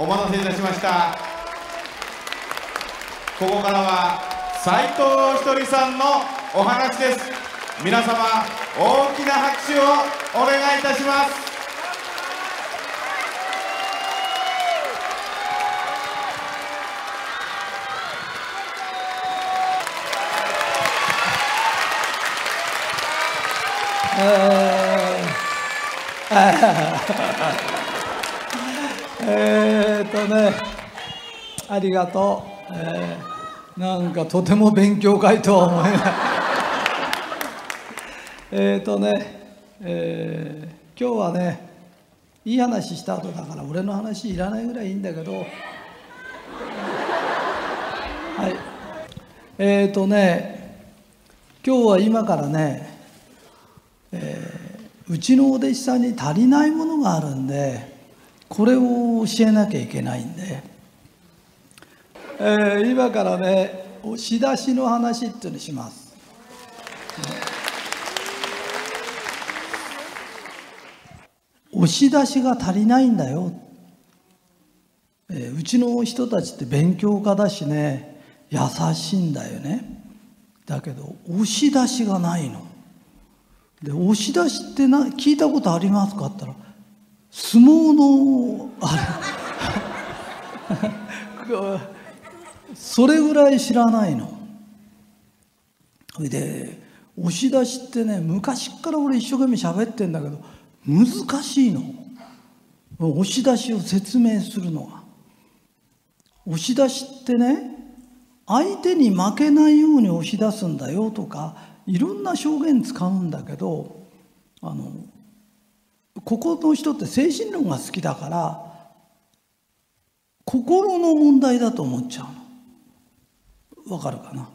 お待たせいたしました。ここからは斉藤ひとりさんのお話です。皆様大きな拍手をお願いいたします。えー、えーっとねありがとう、えー、なんかとても勉強会とは思えない。えっとね、えー、今日はねいい話した後だから俺の話いらないぐらいいいんだけど。はい。えっ、ー、とね今日は今からねえー、うちのお弟子さんに足りないものがあるんでこれを教えなきゃいけないんで、えー、今からね押し出しの話っていうのします。押し出しが足りないんだよ、えー、うちの人たちって勉強家だしね。優しいんだよね。だけど押し出しがないの。で押し出しってな聞いたことありますかって言ったら相撲のあれ。それぐらい知らないの。で押し出しってね昔から俺一生懸命喋ってんだけど難しいの。押し出しを説明するのが。押し出しってね相手に負けないように押し出すんだよとかいろんな表現使うんだけどあのここの人って精神論が好きだから心の問題だと思っちゃうの。わかるかな？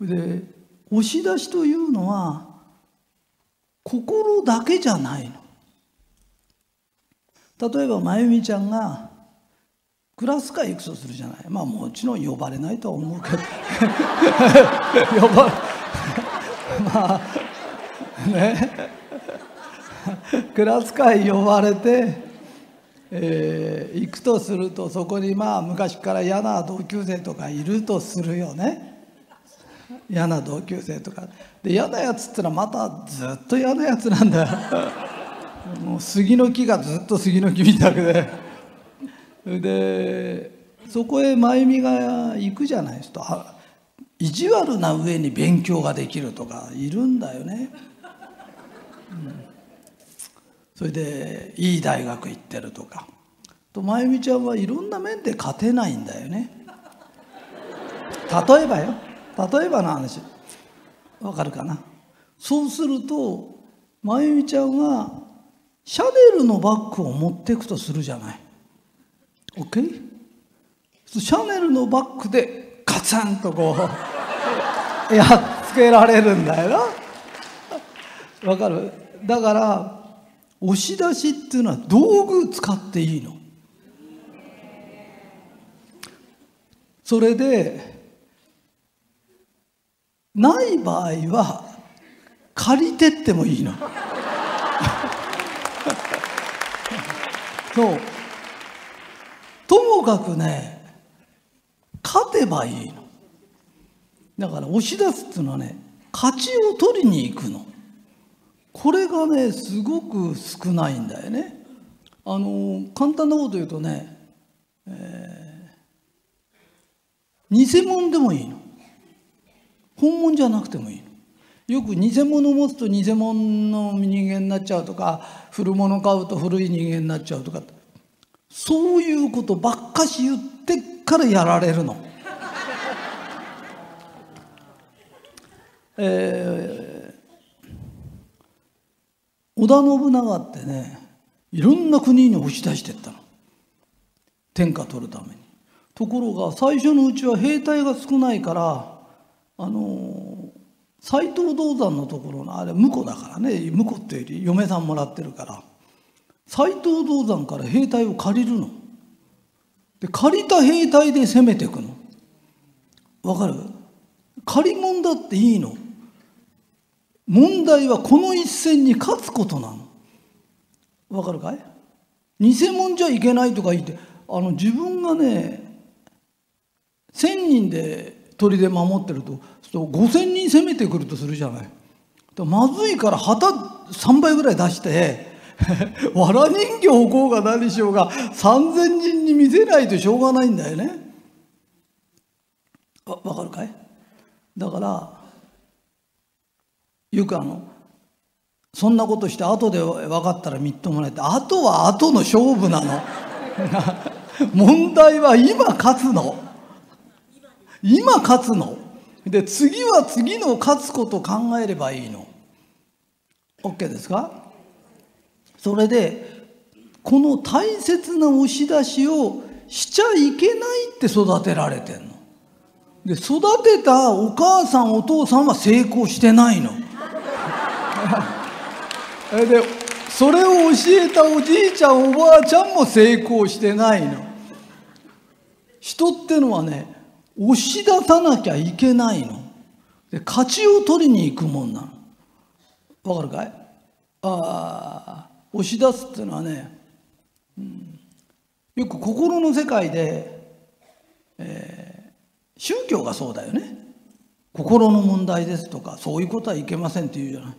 で押し出しというのは心だけじゃないの。例えば真由美ちゃんがクラス会行くとするじゃないまあもちろん呼ばれないとは思うけど 呼ば まあねクラス会呼ばれて、えー、行くとするとそこにまあ昔から嫌な同級生とかいるとするよね。嫌な同級生とか。で嫌なやつってのはまたずっと嫌なやつなんだよ。もう杉の木がずっと杉の木みたいででそこへ真由美が行くじゃないですか。意地悪な上に勉強ができるとかいるんだよね、それでいい大学行ってるとか。と真由美ちゃんはいろんな面で勝てないんだよね。例えばよ。例えばの話。わかるかな。そうすると真由美ちゃんはシャネルのバッグを持っていくとするじゃない。OK? シャネルのバッグでガツンとこうやっつけられるんだよな。わかる？だから押し出しっていうのは道具使っていいの。それでない場合は借りてってもいいの。そう。ともかくね勝てばいいの。だから押し出すっていうのはね勝ちを取りに行くの。これがねすごく少ないんだよね。あの簡単なこと言うとね、えー、偽物でもいいの。本物じゃなくてもいいの。よく偽物を持つと偽物の人間になっちゃうとか古物買うと古い人間になっちゃうとか。そういうことばっかし言ってからやられるの。えー、織田信長ってねいろんな国に押し出してったの。天下取るために。ところが最初のうちは兵隊が少ないからあの斎藤道山のところのあれ婿だからね。婿っていうより嫁さんもらってるから。斎藤道山から兵隊を借りるの。で借りた兵隊で攻めていくの。わかる？借り物だっていいの。問題はこの一戦に勝つことなのわかるかい？偽物じゃいけないとか言ってあの自分がね1,000人で砦守ってるとそう5,000人攻めてくるとするじゃない。まずいから旗3倍ぐらい出して わら人形をこうが何しようが3,000人に見せないとしょうがないんだよね。わわかるかい？だからよくあのそんなことして後で分かったらみっともないって後は後の勝負なの。問題は今勝つの。今勝つの。で次は次の勝つことを考えればいいの。OK ですか？それでこの大切な押し出しをしちゃいけないって育てられてんの。で育てたお母さんお父さんは成功してないの。でそれを教えたおじいちゃんおばあちゃんも成功してないの。人ってのはね押し出さなきゃいけないの。で勝ちを取りに行くもんなの。わかるかい？ああ押し出すっていうのはね、うん、よく心の世界で、えー、宗教がそうだよね。心の問題ですとかそういうことはいけませんって言うじゃない。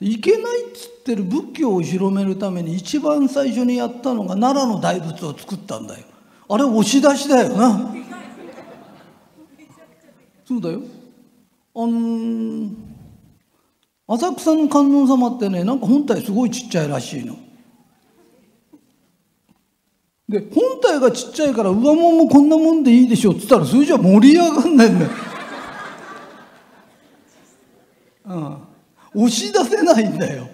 いけないっつってる仏教を広めるために一番最初にやったのが奈良の大仏を作ったんだよ。あれ押し出しだよな。そうだよ。あのー、浅草の観音様ってねなんか本体すごいちっちゃいらしいの。で本体がちっちゃいから上もんもこんなもんでいいでしょっつったらそれじゃ盛り上がんないんだよ、うん。押し出せないんだよ。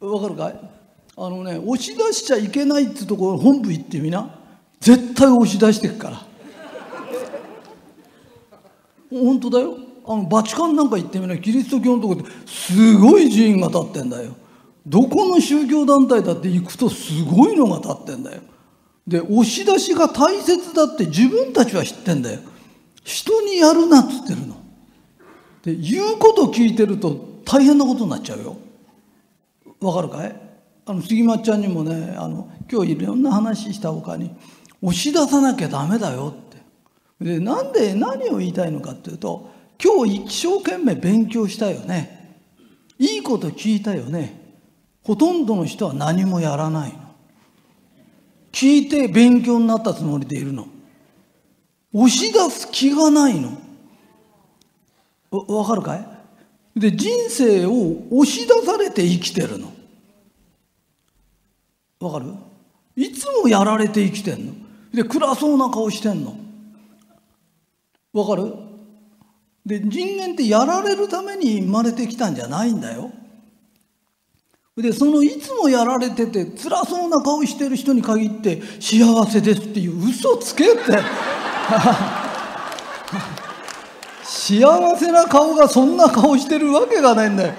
わかるかい？あのね押し出しちゃいけないってところ本部行ってみな。絶対押し出してくから。本当だよ。あのバチカンなんか行ってみな。キリスト教のとこですごい寺院が建ってんだよ。どこの宗教団体だって行くとすごいのが建ってんだよ。で押し出しが大切だって自分たちは知ってんだよ。人にやるなっつってるの。で言うこと聞いてると大変なことになっちゃうよ。わかるかい？あの杉松ちゃんにもねあの今日いろんな話したほかに押し出さなきゃダメだよって。でなんで何を言いたいのかっていうと今日一生懸命勉強したよね。いいこと聞いたよね。ほとんどの人は何もやらないの。聞いて勉強になったつもりでいるの。押し出す気がないの。わかるかい？で人生を押し出されて生きてるの。わかる？いつもやられて生きてんの。で暗そうな顔してんの。わかる？で人間ってやられるために生まれてきたんじゃないんだよ。でそのいつもやられてて辛そうな顔してる人に限って幸せですっていう嘘つけって。幸せな顔がそんな顔してるわけがないんだよ。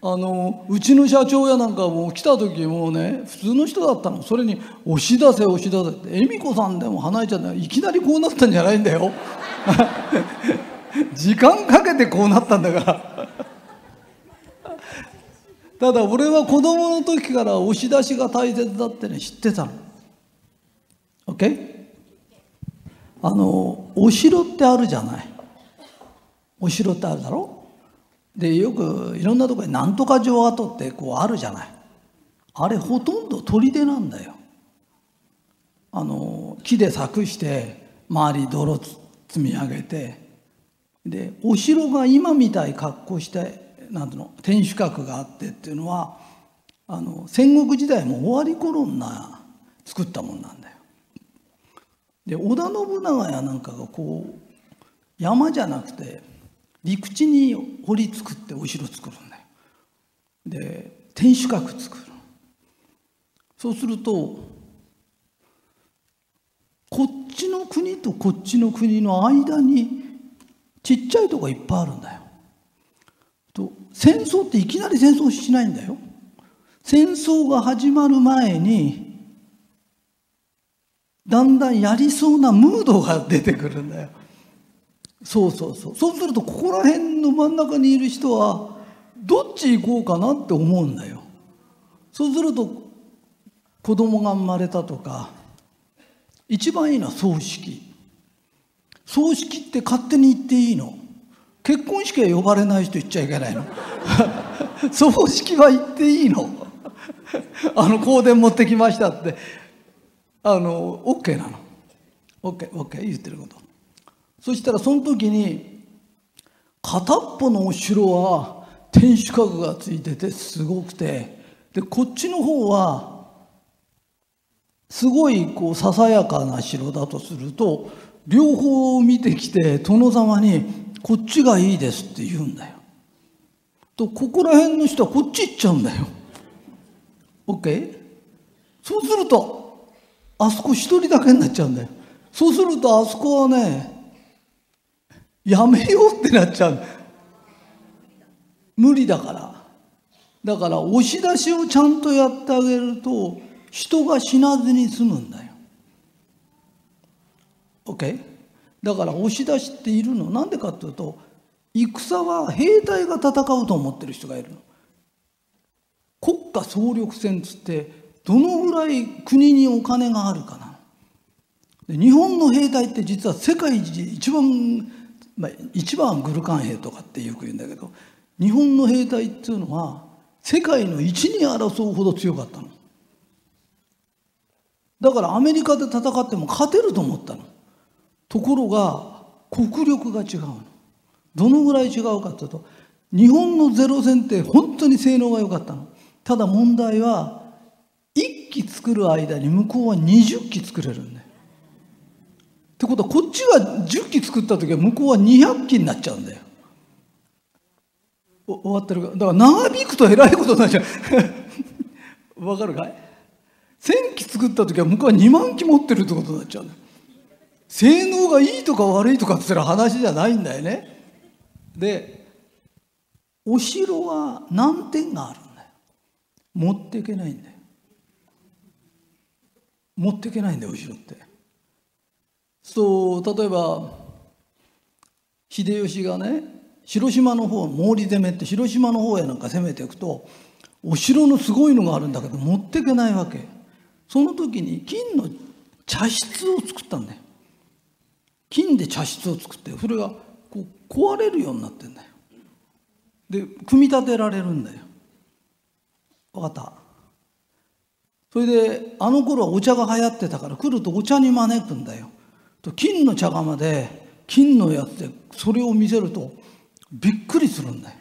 あのうちの社長やなんかも来た時もうね普通の人だったの。それに押し出せ押し出せって恵美子さんでも花江ちゃんでいきなりこうなったんじゃないんだよ。時間かけてこうなったんだから。ただ俺は子供の時から押し出しが大切だってね知ってたの。OK? あのお城ってあるじゃない。お城ってあるだろ？でよくいろんなところになんとか城跡ってこうあるじゃない。あれほとんど砦なんだよ。あの木で柵して周り泥積み上げて。でお城が今みたい格好してなんていうの天守閣があってっていうのはあの戦国時代も終わり頃にな作ったもんなんだよ。で織田信長やなんかがこう山じゃなくて陸地に堀作ってお城作るんだよ。で天守閣作る。そうするとこっちの国とこっちの国の間にちっちゃいとこいっぱいあるんだよ。と戦争っていきなり戦争しないんだよ。戦争が始まる前にだんだんやりそうなムードが出てくるんだよ。そうそうそう。そうするとここら辺の真ん中にいる人はどっち行こうかなって思うんだよ。そうすると子供が生まれたとか一番いいのは葬式葬式って勝手に言っていいの？結婚式は呼ばれない人言っちゃいけないの？葬式は言っていいの？あの香典持ってきましたってあの OK なの OKOK、OK, OK、言ってることそしたらその時に片っぽのお城は天守閣がついててすごくてでこっちの方はすごいこうささやかな城だとすると両方見てきて殿様に「こっちがいいです」って言うんだよ。とここら辺の人はこっち行っちゃうんだよ。OK? そうするとあそこ一人だけになっちゃうんだよ。そうするとあそこはねやめようってなっちゃう。無理だから。だから押し出しをちゃんとやってあげると人が死なずに済むんだよ。OK? だから押し出しっているのなんでかっていうと戦は兵隊が戦うと思ってる人がいるの。国家総力戦つってどのぐらい国にお金があるかな。日本の兵隊って実は世界一番、まあ、一番グルカン兵とかってよく言うんだけど日本の兵隊っていうのは世界の一に争うほど強かったの。だからアメリカで戦っても勝てると思ったの。ところが国力が違うの。どのぐらい違うかというと日本のゼロ戦って本当に性能が良かったの。ただ問題は1機作る間に向こうは20機作れるんだよ。ってことはこっちが10機作った時は向こうは200機になっちゃうんだよ。終わってるか？だから長引くとえらいことになっちゃう わかるかい？1000機作った時は向こうは2万機持ってるってことになっちゃうんだよ。性能がいいとか悪いとかって言ったら話じゃないんだよね。でお城は難点があるんだよ。持っていけないんだよ。持っていけないんだよお城って。そう例えば秀吉がね広島の方毛利攻めって広島の方へなんか攻めていくとお城のすごいのがあるんだけど持っていけないわけ。その時に金の茶室を作ったんだよ。金で茶室を作ってそれがこう壊れるようになってんだよ。で組み立てられるんだよ。分かった？それであの頃はお茶が流行ってたから来るとお茶に招くんだよ。と金の茶釜で金のやつでそれを見せるとびっくりするんだよ。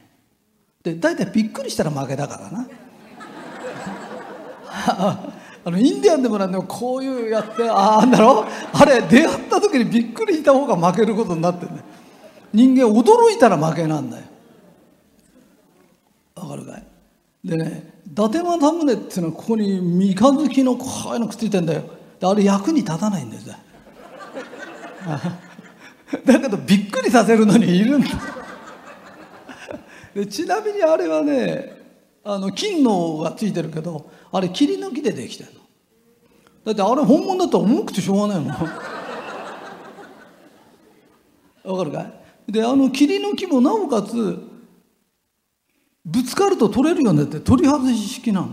で大体びっくりしたら負けだからな。あのインディアンでもなんでもこういうやってああんだろあれ出会った時にびっくりした方が負けることになってね人間驚いたら負けなんだよ。わかるかい？でね達政宗っていうのはここに三日月のこういうのくっついてんだよ。あれ役に立たないんですよだけどびっくりさせるのにいるんだ。でちなみにあれはねあの金のがついてるけどあれ霧の木でできてるの。だってあれ本物だったら重くてしょうがないもん。わかるかい？であの霧の木もなおかつぶつかると取れるようになって取り外し式なの。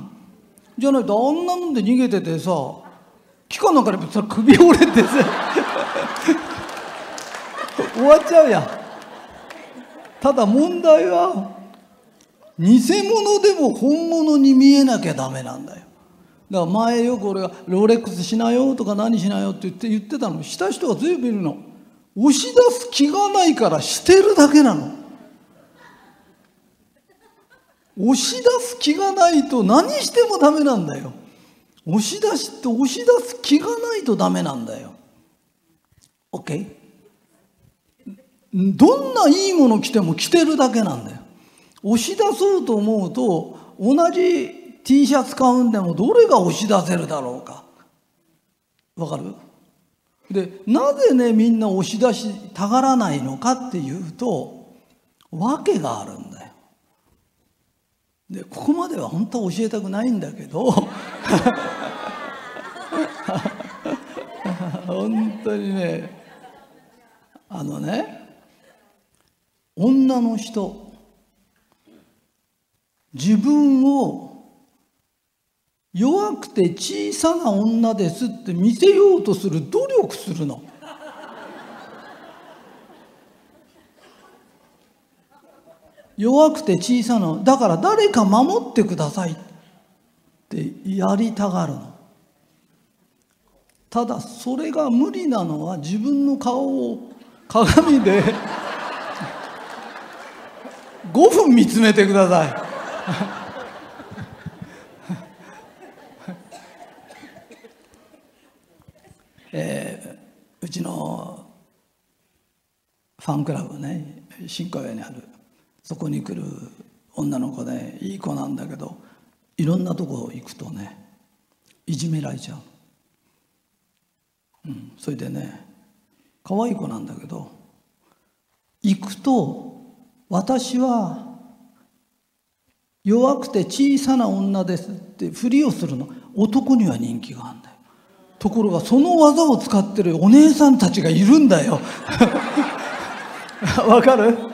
じゃないとあんなもんで逃げててさ木かなんかでぶつかる首折れてさ 終わっちゃうやん。ただ問題は偽物でも本物に見えなきゃダメなんだよ。だから前よく俺がロレックスしなよとか何しなよって言って言ってたの。した人が随分いるの。押し出す気がないからしてるだけなの。押し出す気がないと何してもダメなんだよ。押し出しって押し出す気がないとダメなんだよ。OK? どんないいもの着ても着てるだけなんだよ。押し出そうと思うと同じ T シャツ買うんでもどれが押し出せるだろうか。わかる？でなぜねみんな押し出したがらないのかっていうと訳があるんだ。でここまでは本当は教えたくないんだけど 本当にねあのね女の人自分を弱くて小さな女ですって見せようとする努力するの。弱くて小さなだから誰か守ってくださいってやりたがるの。ただそれが無理なのは自分の顔を鏡で 5分見つめてください。えー、うちのファンクラブね新小岩にあるそこに来る女の子でいい子なんだけどいろんなとこ行くとねいじめられちゃう、うん、それでね可愛い子なんだけど行くと私は弱くて小さな女ですってふりをするの。男には人気があるんだよ。ところがその技を使ってるお姉さんたちがいるんだよ。わかる？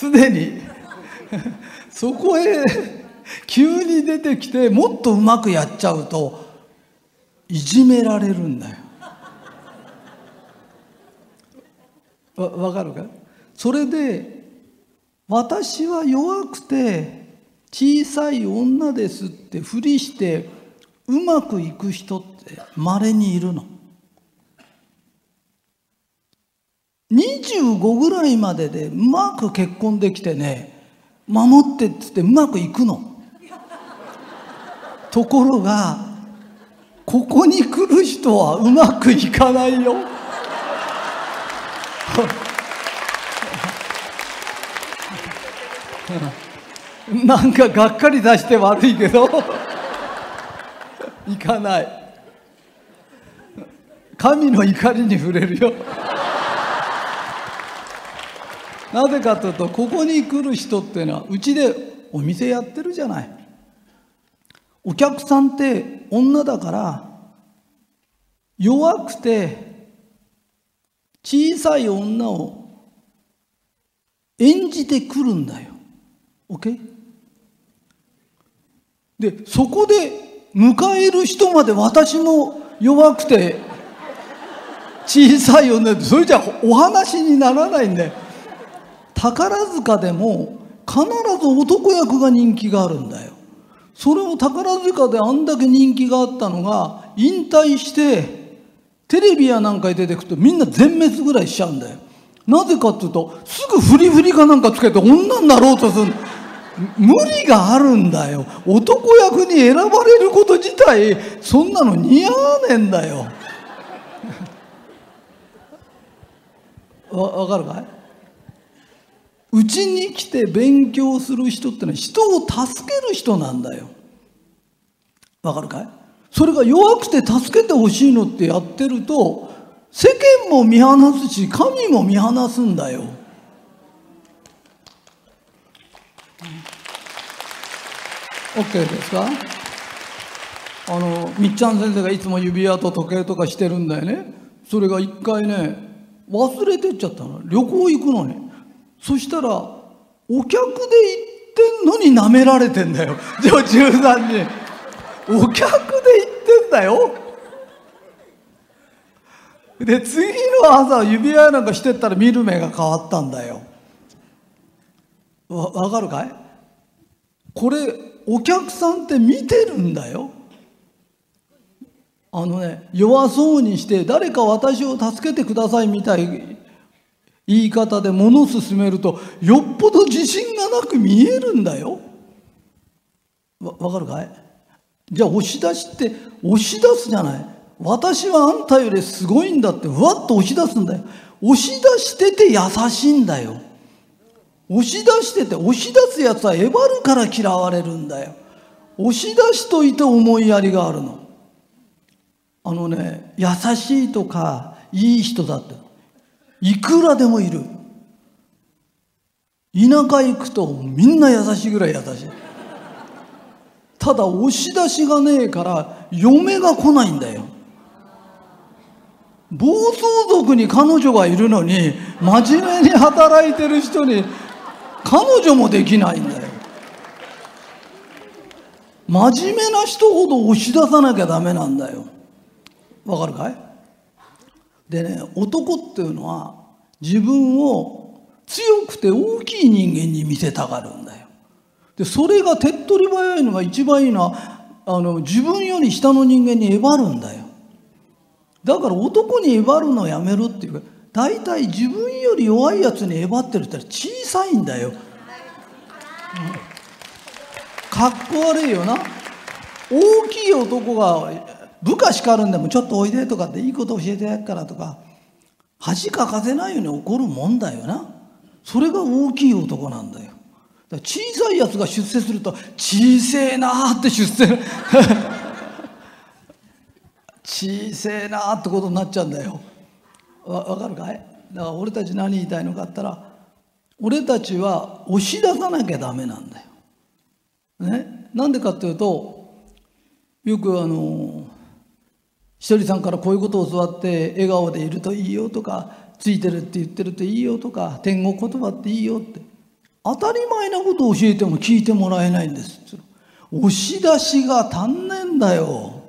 すでに。そこへ急に出てきてもっとうまくやっちゃうといじめられるんだよ。わ分かるか？それで私は弱くて小さい女ですってふりしてうまくいく人ってまれにいるの。25ぐらいまででうまく結婚できてね守ってっつってうまくいくの。ところがここに来る人はうまくいかないよ。なんかがっかり出して悪いけど行かない神の怒りに触れるよなぜかというとここに来る人っていうのはうちでお店やってるじゃない。お客さんって女だから弱くて小さい女を演じてくるんだよ。OK? でそこで迎える人まで私も弱くて小さいよねそれじゃお話にならないんで宝塚でも必ず男役が人気があるんだよ。それを宝塚であんだけ人気があったのが引退してテレビやなんかに出てくとみんな全滅ぐらいしちゃうんだよ。なぜかっていうとすぐフリフリかなんかつけて女になろうとする。無理があるんだよ。男役に選ばれること自体そんなの似合わねえんだよ。わかるかい？うちに来て勉強する人ってのは人を助ける人なんだよ。わかるかい？それが弱くて助けてほしいのってやってると世間も見放すし神も見放すんだよ。OK ですか？あのみっちゃん先生がいつも指輪と時計とかしてるんだよね。それが一回ね忘れてっちゃったの。旅行行くのに。そしたらお客で行ってんのに舐められてんだよ。女中さんに。お客で行ってんだよ。で次の朝指輪なんかしてったら見る目が変わったんだよ。わ分かるかい？これお客さんって見てるんだよ。あのね弱そうにして誰か私を助けてくださいみたい言い方で物を進めるとよっぽど自信がなく見えるんだよ。わわかるかい？じゃあ押し出しって押し出すじゃない。私はあんたよりすごいんだってふわっと押し出すんだよ。押し出してて優しいんだよ。押し出してて押し出すやつはえばるから嫌われるんだよ。押し出しといて思いやりがあるの。あのね優しいとかいい人だって。いくらでもいる。田舎行くとみんな優しいぐらい優しい。ただ押し出しがねえから嫁が来ないんだよ。暴走族に彼女がいるのに真面目に働いてる人に彼女もできないんだよ。真面目な人ほど押し出さなきゃダメなんだよ。わかるかい？でね男っていうのは自分を強くて大きい人間に見せたがるんだよ。でそれが手っ取り早いのが一番いいのはあの自分より下の人間にえばるんだよ。だから男にえばるのやめろっていうか大体自分より弱いやつにえばってるって小さいんだよ、かっこ悪いよな。大きい男が部下叱るんでもちょっとおいでとかっていいこと教えてやっからとか恥かかせないように怒るもんだよな。それが大きい男なんだよ。小さいやつが出世すると小せえなーって出世。小せえなーってことになっちゃうんだよ。わ分かるかい？だから俺たち何言いたいのかったら俺たちは押し出さなきゃダメなんだよ。ね、なんでかっていうとよくあのひとりさんからこういうことを教わって笑顔でいるといいよとかついてるって言ってるといいよとか天国言葉っていいよって。当たり前なことを教えても聞いてもらえないんです。押し出しが足んねえんだよ。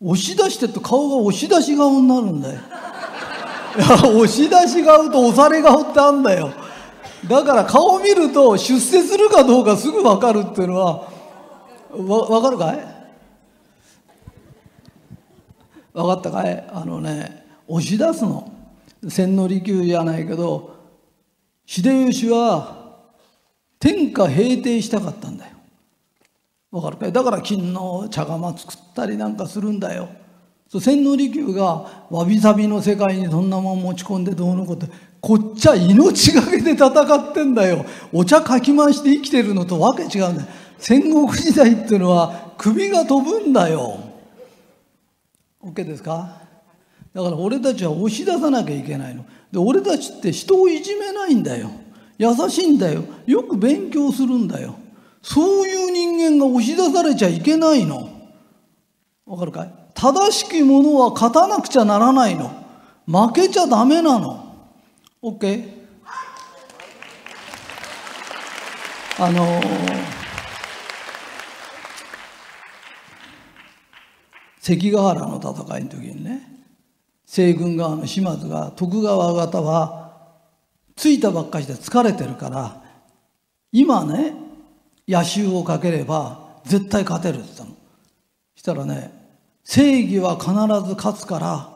押し出してって顔が押し出し顔になるんだよ。いや押し出し顔と押され顔ってあんだよ。だから顔見ると出世するかどうかすぐ分かるっていうのはわ分かるかい？分かったかい？あのね押し出すの。千利休じゃないけど秀吉は天下平定したかったんだよ。わかるかい？だから金の茶釜作ったりなんかするんだよ。千利休がわびさびの世界にそんなもん持ち込んでどうのことこっちは命がけで戦ってんだよ。お茶かき回して生きてるのとわけ違うんだよ。戦国時代っていうのは首が飛ぶんだよ。OK ですか？だから俺たちは押し出さなきゃいけないの。で俺たちって人をいじめないんだよ。優しいんだよ。よく勉強するんだよ。そういう人間が押し出されちゃいけないの。わかるかい？正しきものは勝たなくちゃならないの。負けちゃダメなの。OK? あのー、関ヶ原の戦いの時にね西軍側の島津が徳川方は着いたばっかしで疲れてるから今ね野襲をかければ絶対勝てるって言ったの。したらね正義は必ず勝つから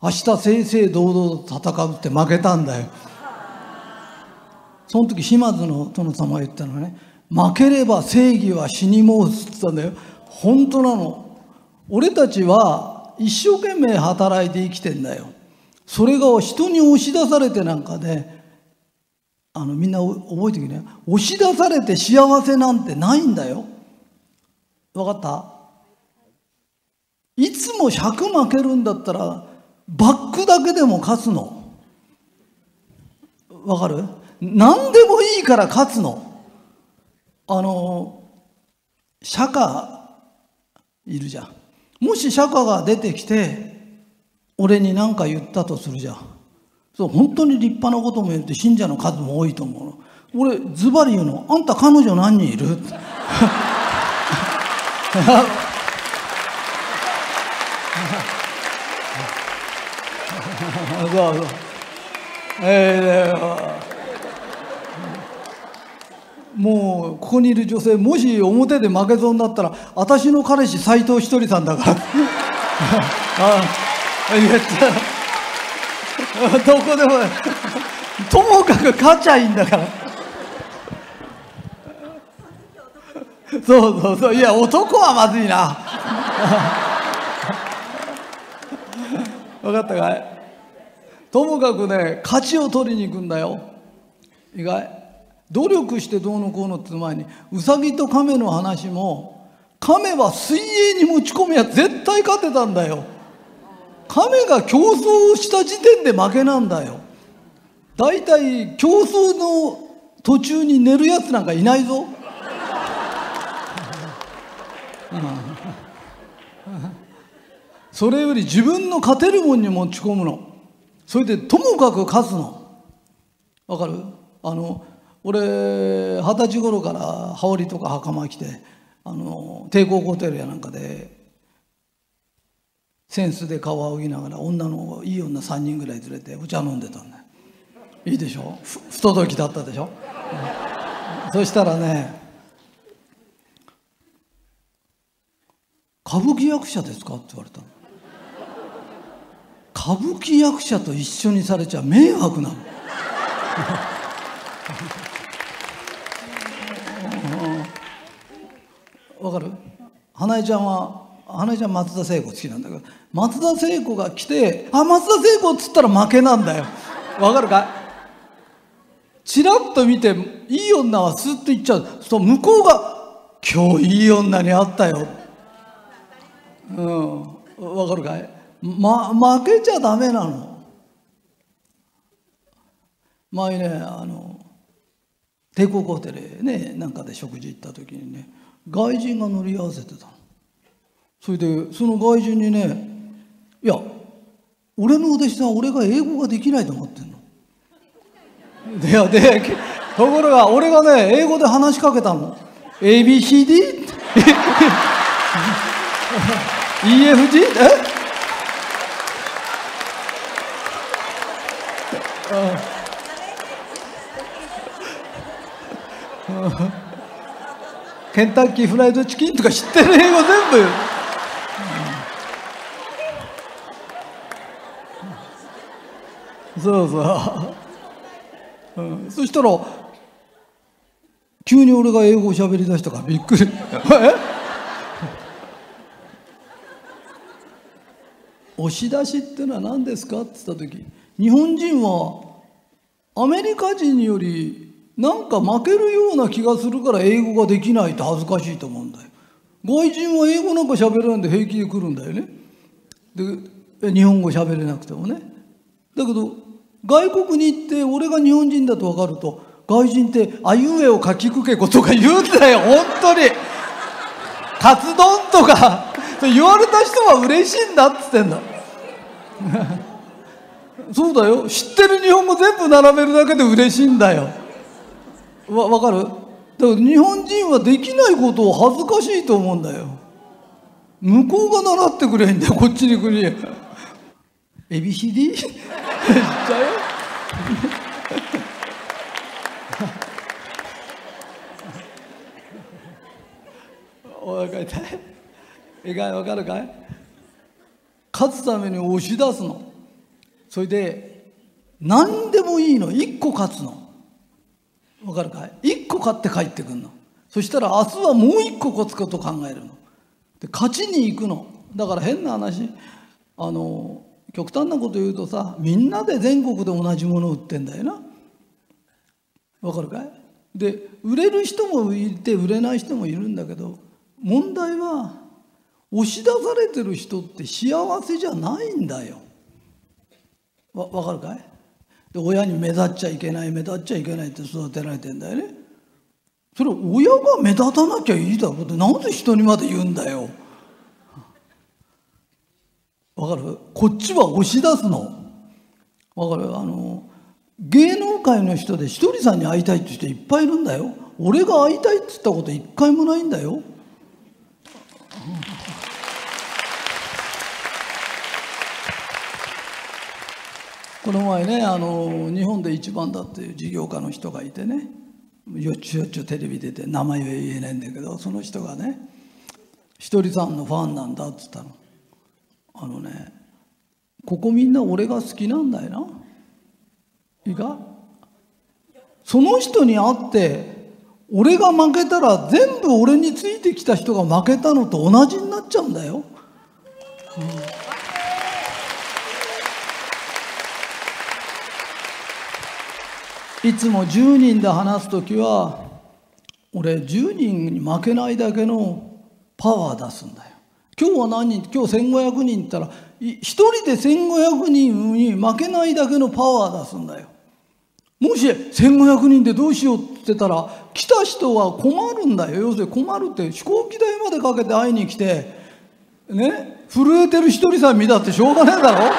明日正々堂々と戦うって負けたんだよ。その時島津の殿様が言ったのはね負ければ正義は死に申すって言ったんだよ。本当なの。俺たちは一生懸命働いて生きてんだよ。それが人に押し出されてなんかねあのみんな覚えておきね。押し出されて幸せなんてないんだよ。分かった？いつも100負けるんだったらバックだけでも勝つの。わかる？何でもいいから勝つの。あの釈迦いるじゃん。もし釈迦が出てきて俺に何か言ったとするじゃん。そう本当に立派なことも言って信者の数も多いと思うの。俺ズバリ言うのあんた彼女何人いる？そうそう。えー、もうここにいる女性もし表で負けそうになったら私の彼氏斎藤ひとりさんだから。ああ言ったどこでもともかく勝ちゃいいんだから。そうそうそういや男はまずいな。分かったかい？ともかくね勝ちを取りに行くんだよ。意外。努力してどうのこうのって前にウサギと亀の話も亀は水泳に持ち込みは絶対勝てたんだよ。亀が競争をした時点で負けなんだよ。だいたい競争の途中に寝るやつなんかいないぞ。それより自分の勝てるもんに持ち込むの。それでともかく勝つの。わかる？あの俺二十歳頃から羽織とか袴着てあの帝国ホテルやなんかで扇子で顔を仰ぎながら女のいい女3人ぐらい連れてお茶飲んでたんだよ。いいでしょ？不届きだったでしょ、そしたらね「歌舞伎役者ですか?」って言われた歌舞伎役者と一緒にされちゃ迷惑なの。わかる？花江ちゃんは花江ちゃん松田聖子好きなんだけど松田聖子が来て「あ松田聖子」っつったら負けなんだよ。わかるか？いチラッと見ていい女はスッと行っちゃう。そう向こうが「今日いい女に会ったよ」うん。わかるかい、ま、負けちゃダメなの。前ねあの帝国ホテルねなんかで食事行った時にね外人が乗り合わせてたそれでその外人にね「いや俺のお弟子さん俺が英語ができないと思ってんの」いやでところが俺がね英語で話しかけたの「ABCD?」EFG? え？ケンタッキーフライドチキンとか知ってる英語全部、そうそう、うん、そしたら急に俺が英語を喋りだしたからびっくり。え？押し出しってのは何ですか？って言った時日本人はアメリカ人よりなんか負けるような気がするから英語ができないって恥ずかしいと思うんだよ。外人は英語なんか喋れないんで平気で来るんだよね。で日本語喋れなくてもね。だけど外国に行って俺が日本人だと分かると外人って「あいうえをかきくけこ」とか言うんだよ。本当に。カツ丼とか言われた人は嬉しいんだっつってんだ。そうだよ。知ってる日本語全部並べるだけで嬉しいんだよ。わ分かる？だから日本人はできないことを恥ずかしいと思うんだよ。向こうが習ってくれんだよこっちに来り ABCD? 知っちゃう？よ おいかいたいいかいわかるかい？勝つために押し出すの。それで何でもいいの。1個勝つの。わかるかい？1個勝って帰ってくるの。そしたら明日はもう1個勝つこと考えるの。で勝ちに行くの。だから変な話あの極端なこと言うとさみんなで全国で同じものを売ってんだよな。わかるかい？で売れる人もいて売れない人もいるんだけど問題は押し出されてる人って幸せじゃないんだよ。わ分かるかい？で親に目立っちゃいけない目立っちゃいけないって育てられてんだよね。それ親が目立たなきゃいいだろうってなんで人にまで言うんだよ。わかる？こっちは押し出すの。わかる？あの芸能界の人でひとりさんに会いたいって人いっぱいいるんだよ。俺が会いたいって言ったこと一回もないんだよ。この前ねあの日本で一番だっていう事業家の人がいてねよっちゅうよっちゅうテレビ出て名前は言えないんだけどその人がねひとりさんのファンなんだっつったの。あのねここみんな俺が好きなんだよな。いいか？その人に会って俺が負けたら全部俺についてきた人が負けたのと同じになっちゃうんだよ、うんいつも10人で話す時は俺10人に負けないだけのパワー出すんだよ。今日は何人今日1500人いったら1人で1500人に負けないだけのパワー出すんだよ。もし1500人でどうしようって言ってたら来た人は困るんだよ。要するに困るって飛行機代までかけて会いに来てね震えてるひとりさん見たってしょうがねえだろ。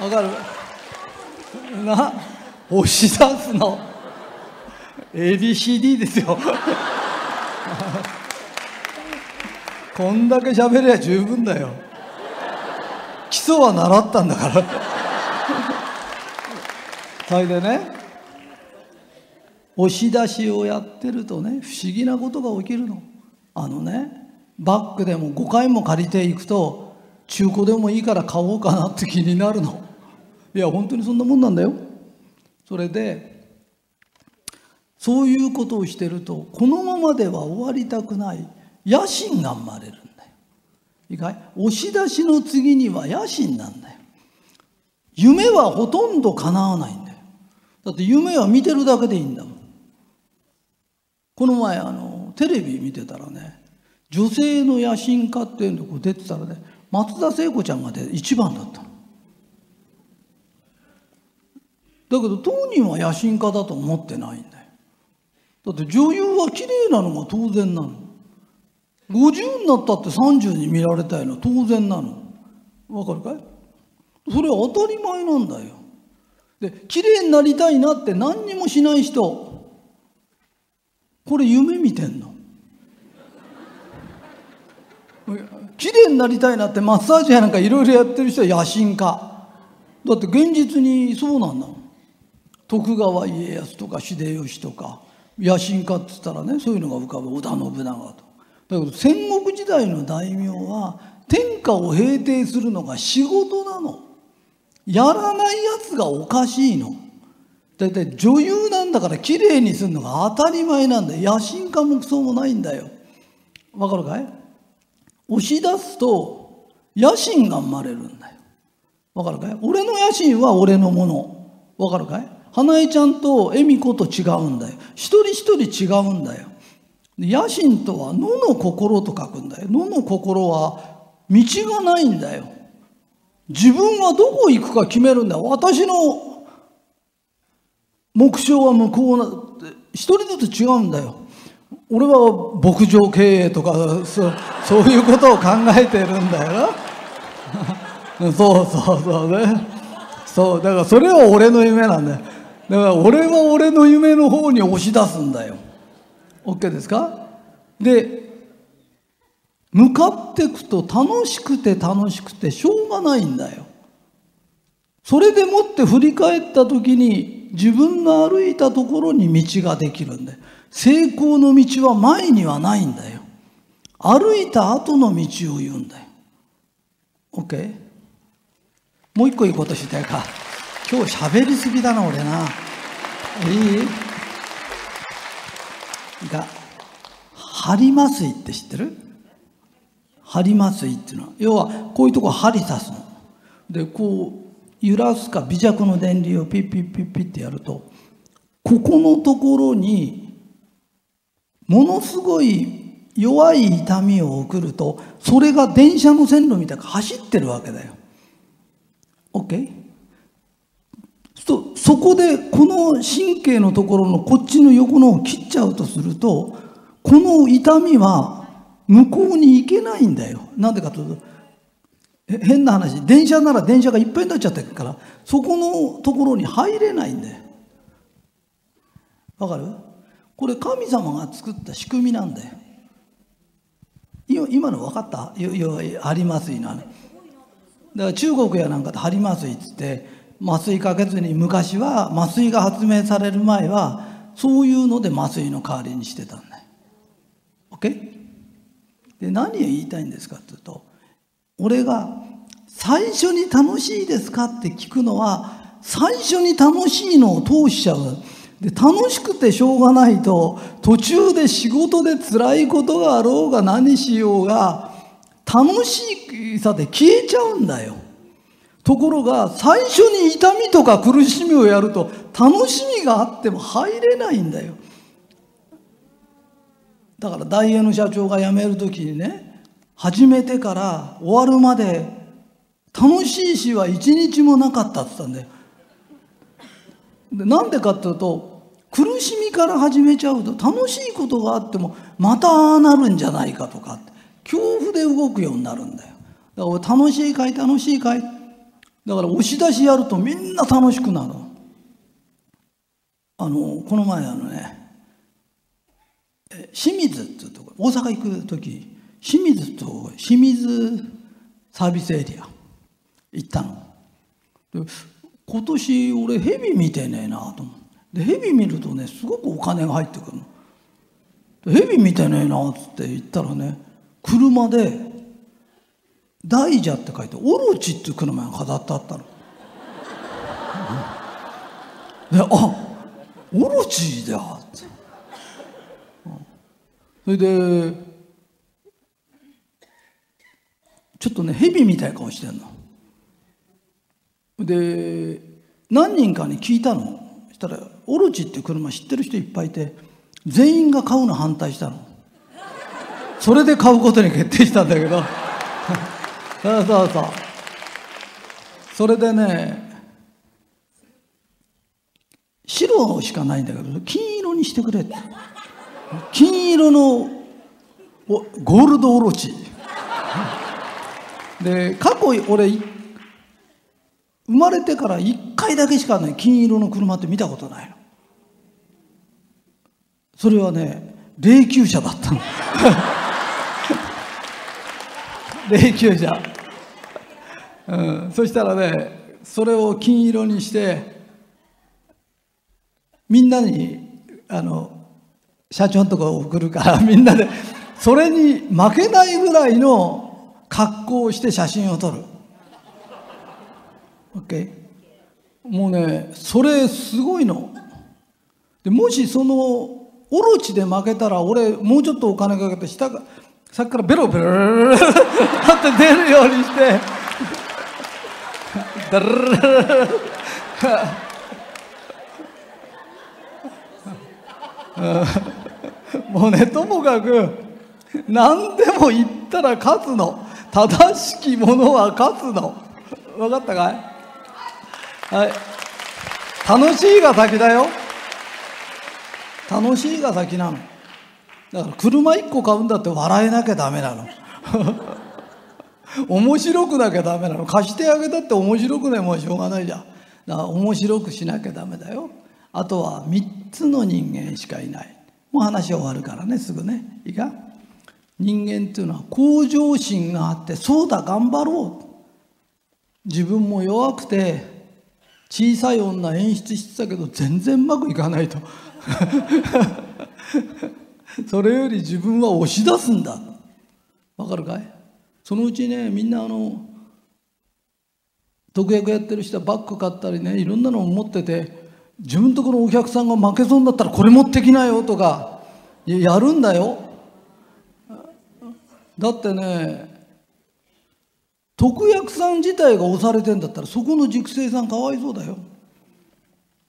わかる。な押し出すの。ABCD ですよ。こんだけ喋りゃ十分だよ。基礎は習ったんだから。それでね押し出しをやってるとね不思議なことが起きるの。あのねバッグでも5回も借りていくと中古でもいいから買おうかなって気になるの。いや本当にそんなもんなんだよ。それでそういうことをしてるとこのままでは終わりたくない。野心が生まれるんだよ。いいかい？押し出しの次には野心なんだよ。夢はほとんど叶わないんだよ。だって夢は見てるだけでいいんだもん。この前あのテレビ見てたらね女性の野心家っていうのこう出てたらね松田聖子ちゃんがで一番だったのだけど当人は野心家だと思ってないんだよ。だって女優は綺麗なのが当然なの。50になったって30に見られたいのは当然なの。わかるかい？それは当たり前なんだよ。で綺麗になりたいなって何にもしない人。これ夢見てんの？綺麗になりたいなってマッサージやなんかいろいろやってる人は野心家。だって現実にそうなんだもん。徳川家康とか秀吉とか野心家っつったらねそういうのが浮かぶ織田信長とだけど戦国時代の大名は天下を平定するのが仕事なの。やらないやつがおかしいの。だいたい女優なんだから綺麗にするのが当たり前なんだよ。野心家もクソもないんだよ。わかるかい？押し出すと野心が生まれるんだよ。わかるかい？俺の野心は俺のもの。わかるかい？花江ちゃんと恵美子と違うんだよ。一人一人違うんだよ。野心とは野の心と書くんだよ。野の心は道がないんだよ。自分はどこ行くか決めるんだよ。私の目標は向こうな一人ずつ違うんだよ。俺は牧場経営とかそそういうことを考えてるんだよな。そうそうそうね。そうだからそれは俺の夢なんだよ。だから俺は俺の夢の方に押し出すんだよ。OK ですか？で向かっていくと楽しくて楽しくてしょうがないんだよ。それでもって振り返った時に自分の歩いたところに道ができるんだよ。成功の道は前にはないんだよ。歩いた後の道を言うんだよ。OK? もう一個いいことしたいか？今日喋りすぎだな俺ないい？が針麻酔って知ってる？針麻酔っていうのは要はこういうとこ針刺すのでこう揺らすか微弱の電流をピッピッピッピッってやるとここのところにものすごい弱い痛みを送るとそれが電車の線路みたいに走ってるわけだよ。OK? そそこでこの神経のところのこっちの横のを切っちゃうとするとこの痛みは向こうに行けないんだよ。なんでかというと変な話電車なら電車がいっぱいになっちゃってるからそこのところに入れないんだよ。わかる？これ神様が作った仕組みなんだよ。今の分かった？要は針麻酔なの。だから中国やなんかで針麻酔っつって麻酔かけずに昔は麻酔が発明される前はそういうので麻酔の代わりにしてたんだよ。OK? で何を言いたいんですかっていうと俺が最初に楽しいですかって聞くのは最初に楽しいのを通しちゃう。で楽しくてしょうがないと途中で仕事で辛いことがあろうが何しようが楽しさで消えちゃうんだよ。ところが最初に痛みとか苦しみをやると楽しみがあっても入れないんだよ。だからダイエーの社長が辞める時にね始めてから終わるまで楽しい日は一日もなかったって言ったんだよ。でなんでかっていうと苦しみから始めちゃうと楽しいことがあってもまたああなるんじゃないかとか恐怖で動くようになるんだよだから俺楽しいかい楽しいかいだから押し出しやるとみんな楽しくなる。あのこの前あのね清水っていうとこ大阪行く時清水と清水サービスエリア行ったの。で今年俺蛇見てねえなと思ってで蛇見るとねすごくお金が入ってくるの。蛇見てねえなっつって言ったらね車で「大蛇」って書いて「オロチ」っていう車が飾ってあったの。であオロチだって。それでちょっとね蛇みたいな顔してんの。で何人かに聞いたの。したらオロチっていう車知ってる人いっぱいいて全員が買うの反対したの。それで買うことに決定したんだけど。そうそうそう。それでね白しかないんだけど金色にしてくれて。金色のゴールドオロチで過去俺生まれてから1回だけしかね金色の車って見たことないの。それはね霊柩車だったの。霊柩車、うん、そしたらねそれを金色にしてみんなにあの社長のとこ送るから みんなでそれに負けないぐらいの格好をして写真を撮る。OK もうねそれすごいの。でもしそのオロチで負けたら俺もうちょっとお金かけて下がさっきからベロベロって出るようにして。ダルルルもうねともかく何でも言ったら勝つの。正しきものは勝つの。分かったかい？はい。楽しいが先だよ。楽しいが先なの。だから車1個買うんだって笑えなきゃダメなの。面白くなきゃダメなの。貸してあげたって面白くないもんしょうがないじゃん。だから面白くしなきゃダメだよ。あとは3つの人間しかいない。もう話終わるからねすぐね。いいか？人間っていうのは向上心があってそうだ頑張ろう。自分も弱くて小さい女演出してたけど全然うまくいかないと。それより自分は押し出すんだ。わかるかい？そのうちねみんなあの特約やってる人はバッグ買ったりねいろんなのを持ってて自分とこのお客さんが負けそうになったらこれ持ってきなよとかやるんだよ。だってね特約さん自体が押されてんだったらそこの熟成さんかわいそうだよ。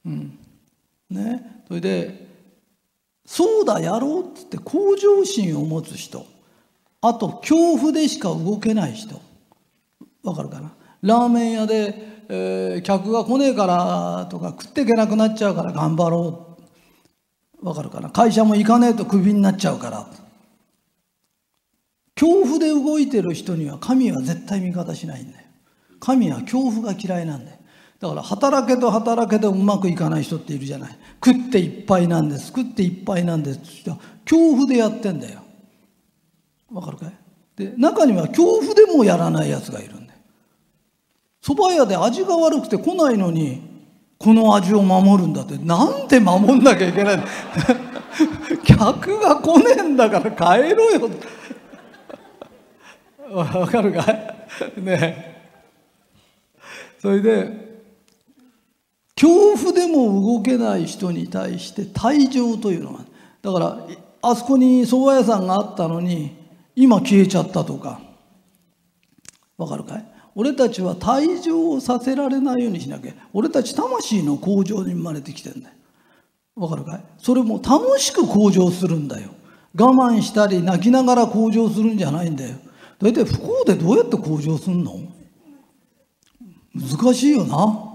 うん。ね、それで「そうだやろう」っつって向上心を持つ人。あと恐怖でしか動けない人。わかるかな？ラーメン屋でえー、客が来ねえからとか食っていけなくなっちゃうから頑張ろう。わかるかな？会社も行かねえとクビになっちゃうから。恐怖で動いてる人には神は絶対味方しないんだよ。神は恐怖が嫌いなんだよ。だから働けと働けとうまくいかない人っているじゃない。食っていっぱいなんです。食っていっぱいなんですって。恐怖でやってんだよ。わかるかい？で中には恐怖でもやらないやつがいるんだよ。蕎麦屋で味が悪くて来ないのにこの味を守るんだって。なんで守んなきゃいけない 客が来ねえんだから帰ろよ。わかるかい？ねそれで恐怖でも動けない人に対して退場というのがだからあそこに蕎麦屋さんがあったのに今消えちゃったとか。わかるかい？俺たちは退場をさせられないようにしなきゃ。俺たち魂の向上に生まれてきてんだよ。わかるかい？それも楽しく向上するんだよ。我慢したり泣きながら向上するんじゃないんだよ。大体不幸でどうやって向上すんの？難しいよな。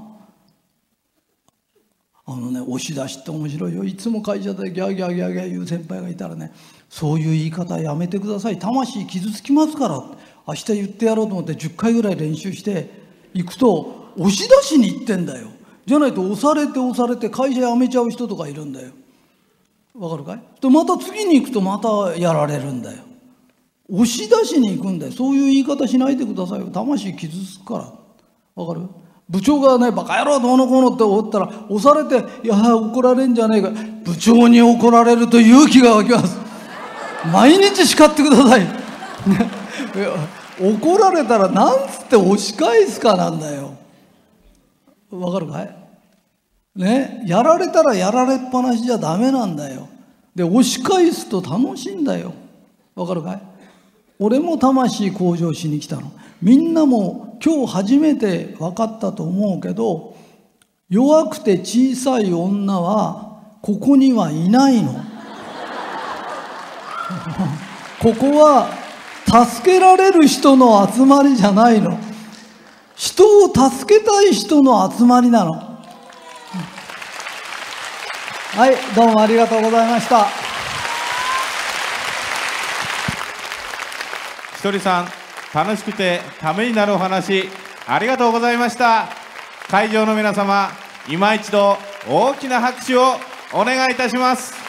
あのね押し出しって面白いよ。いつも会社でギャーギャーギャーギャー言う先輩がいたらねそういう言い方やめてください。魂傷つきますから。明日言ってやろうと思って10回ぐらい練習して行くと押し出しに行ってんだよ。じゃないと押されて押されて会社辞めちゃう人とかいるんだよ。わかるかい？でまた次に行くとまたやられるんだよ。押し出しに行くんだよ。そういう言い方しないでくださいよ。魂傷つくから。わかる？部長がねバカ野郎どうのこうのって思ったら押されて「いや怒られんじゃねえか」部長に怒られると勇気が湧きます。毎日叱ってください、ね、い怒られたらなんつって押し返すかなんだよ。わかるかい？ねやられたらやられっぱなしじゃダメなんだよ。で押し返すと楽しいんだよ。わかるかい？俺も魂向上しに来たの。みんなも今日初めて分かったと思うけど弱くて小さい女はここにはいないの。ここは助けられる人の集まりじゃないの。人を助けたい人の集まりなの。はいどうもありがとうございました。とりさん楽しくてためになるお話ありがとうございました。会場の皆様今一度大きな拍手をお願いいたします。